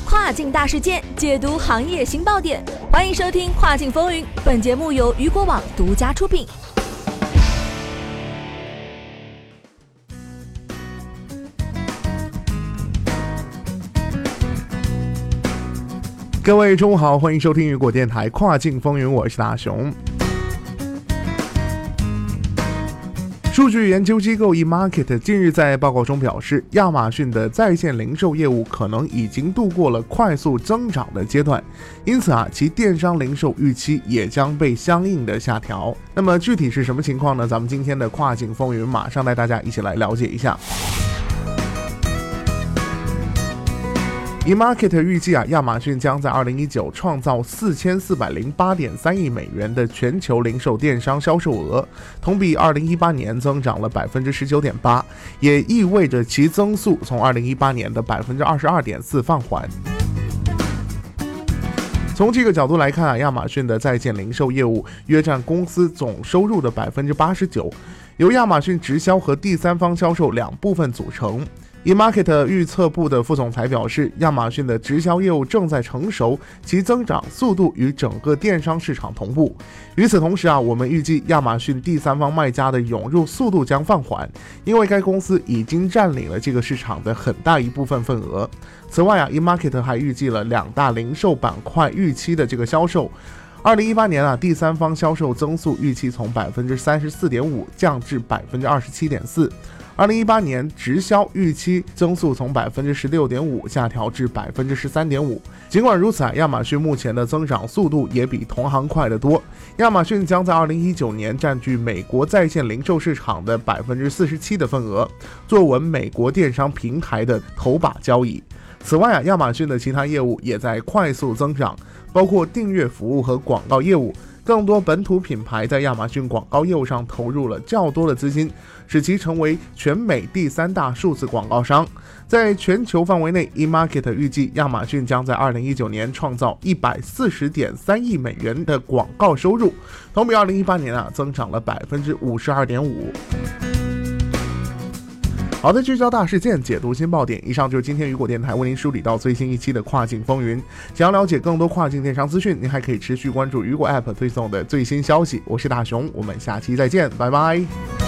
跨境大事件，解读行业新爆点。欢迎收听《跨境风云》，本节目由雨果网独家出品。各位中午好，欢迎收听雨果电台《跨境风云》，我是大熊。数据研究机构 eMarket 近日在报告中表示，亚马逊的在线零售业务可能已经度过了快速增长的阶段，因此啊，其电商零售预期也将被相应的下调。那么具体是什么情况呢？咱们今天的跨境风云马上带大家一起来了解一下。eMarket 预计啊，亚马逊将在二零一九创造四千四百零八点三亿美元的全球零售电商销售额，同比二零一八年增长了百分之十九点八，也意味着其增速从二零一八年的百分之二十二点四放缓。从这个角度来看啊，亚马逊的在线零售业务约占公司总收入的百分之八十九，由亚马逊直销和第三方销售两部分组成。eMarket 预测部的副总裁表示，亚马逊的直销业务正在成熟，其增长速度与整个电商市场同步。与此同时啊，我们预计亚马逊第三方卖家的涌入速度将放缓，因为该公司已经占领了这个市场的很大一部分份额。此外啊，eMarket 还预计了两大零售板块预期的这个销售。二零一八年啊，第三方销售增速预期从百分之三十四点五降至百分之二十七点四。二零一八年直销预期增速从百分之十六点五下调至百分之十三点五。尽管如此啊，亚马逊目前的增长速度也比同行快得多。亚马逊将在二零一九年占据美国在线零售市场的百分之四十七的份额，坐稳美国电商平台的头把交椅。此外啊，亚马逊的其他业务也在快速增长，包括订阅服务和广告业务。更多本土品牌在亚马逊广告业务上投入了较多的资金，使其成为全美第三大数字广告商。在全球范围内，eMarket 预计亚马逊将在二零一九年创造一百四十点三亿美元的广告收入，同比二零一八年啊增长了百分之五十二点五。好的，聚焦大事件，解读新爆点。以上就是今天雨果电台为您梳理到最新一期的跨境风云。想要了解更多跨境电商资讯，您还可以持续关注雨果 App 推送的最新消息。我是大熊，我们下期再见，拜拜。